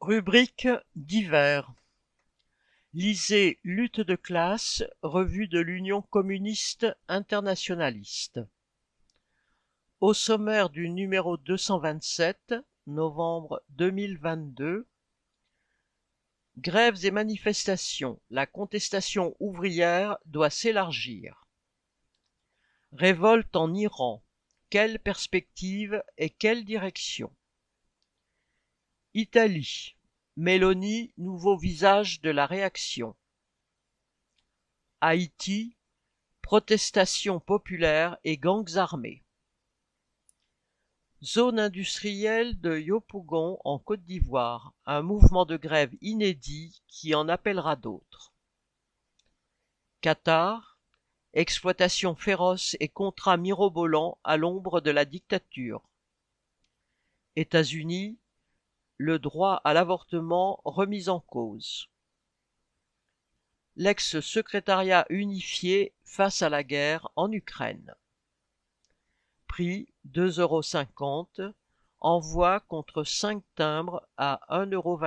Rubrique divers. Lisez Lutte de classe, revue de l'Union communiste internationaliste. Au sommaire du numéro 227, novembre 2022, Grèves et manifestations, la contestation ouvrière doit s'élargir. Révolte en Iran, quelle perspective et quelle direction? Italie, Meloni, nouveau visage de la réaction. Haïti, protestations populaires et gangs armés. Zone industrielle de Yopougon en Côte d'Ivoire, un mouvement de grève inédit qui en appellera d'autres. Qatar, exploitation féroce et contrats mirobolants à l'ombre de la dictature. États-Unis, le droit à l'avortement remis en cause. L'ex-secrétariat unifié face à la guerre en Ukraine. Prix 2,50 euros. Envoi contre 5 timbres à 1,28 euros.